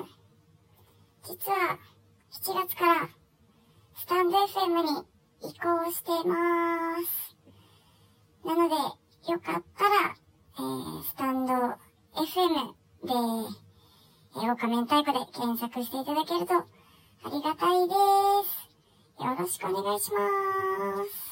ん、実は7月からスタンド FM に移行してます。なので、よかったら、えー、スタンド FM で、えー、オカメンタイプで検索していただけるとありがたいです。よろしくお願いします。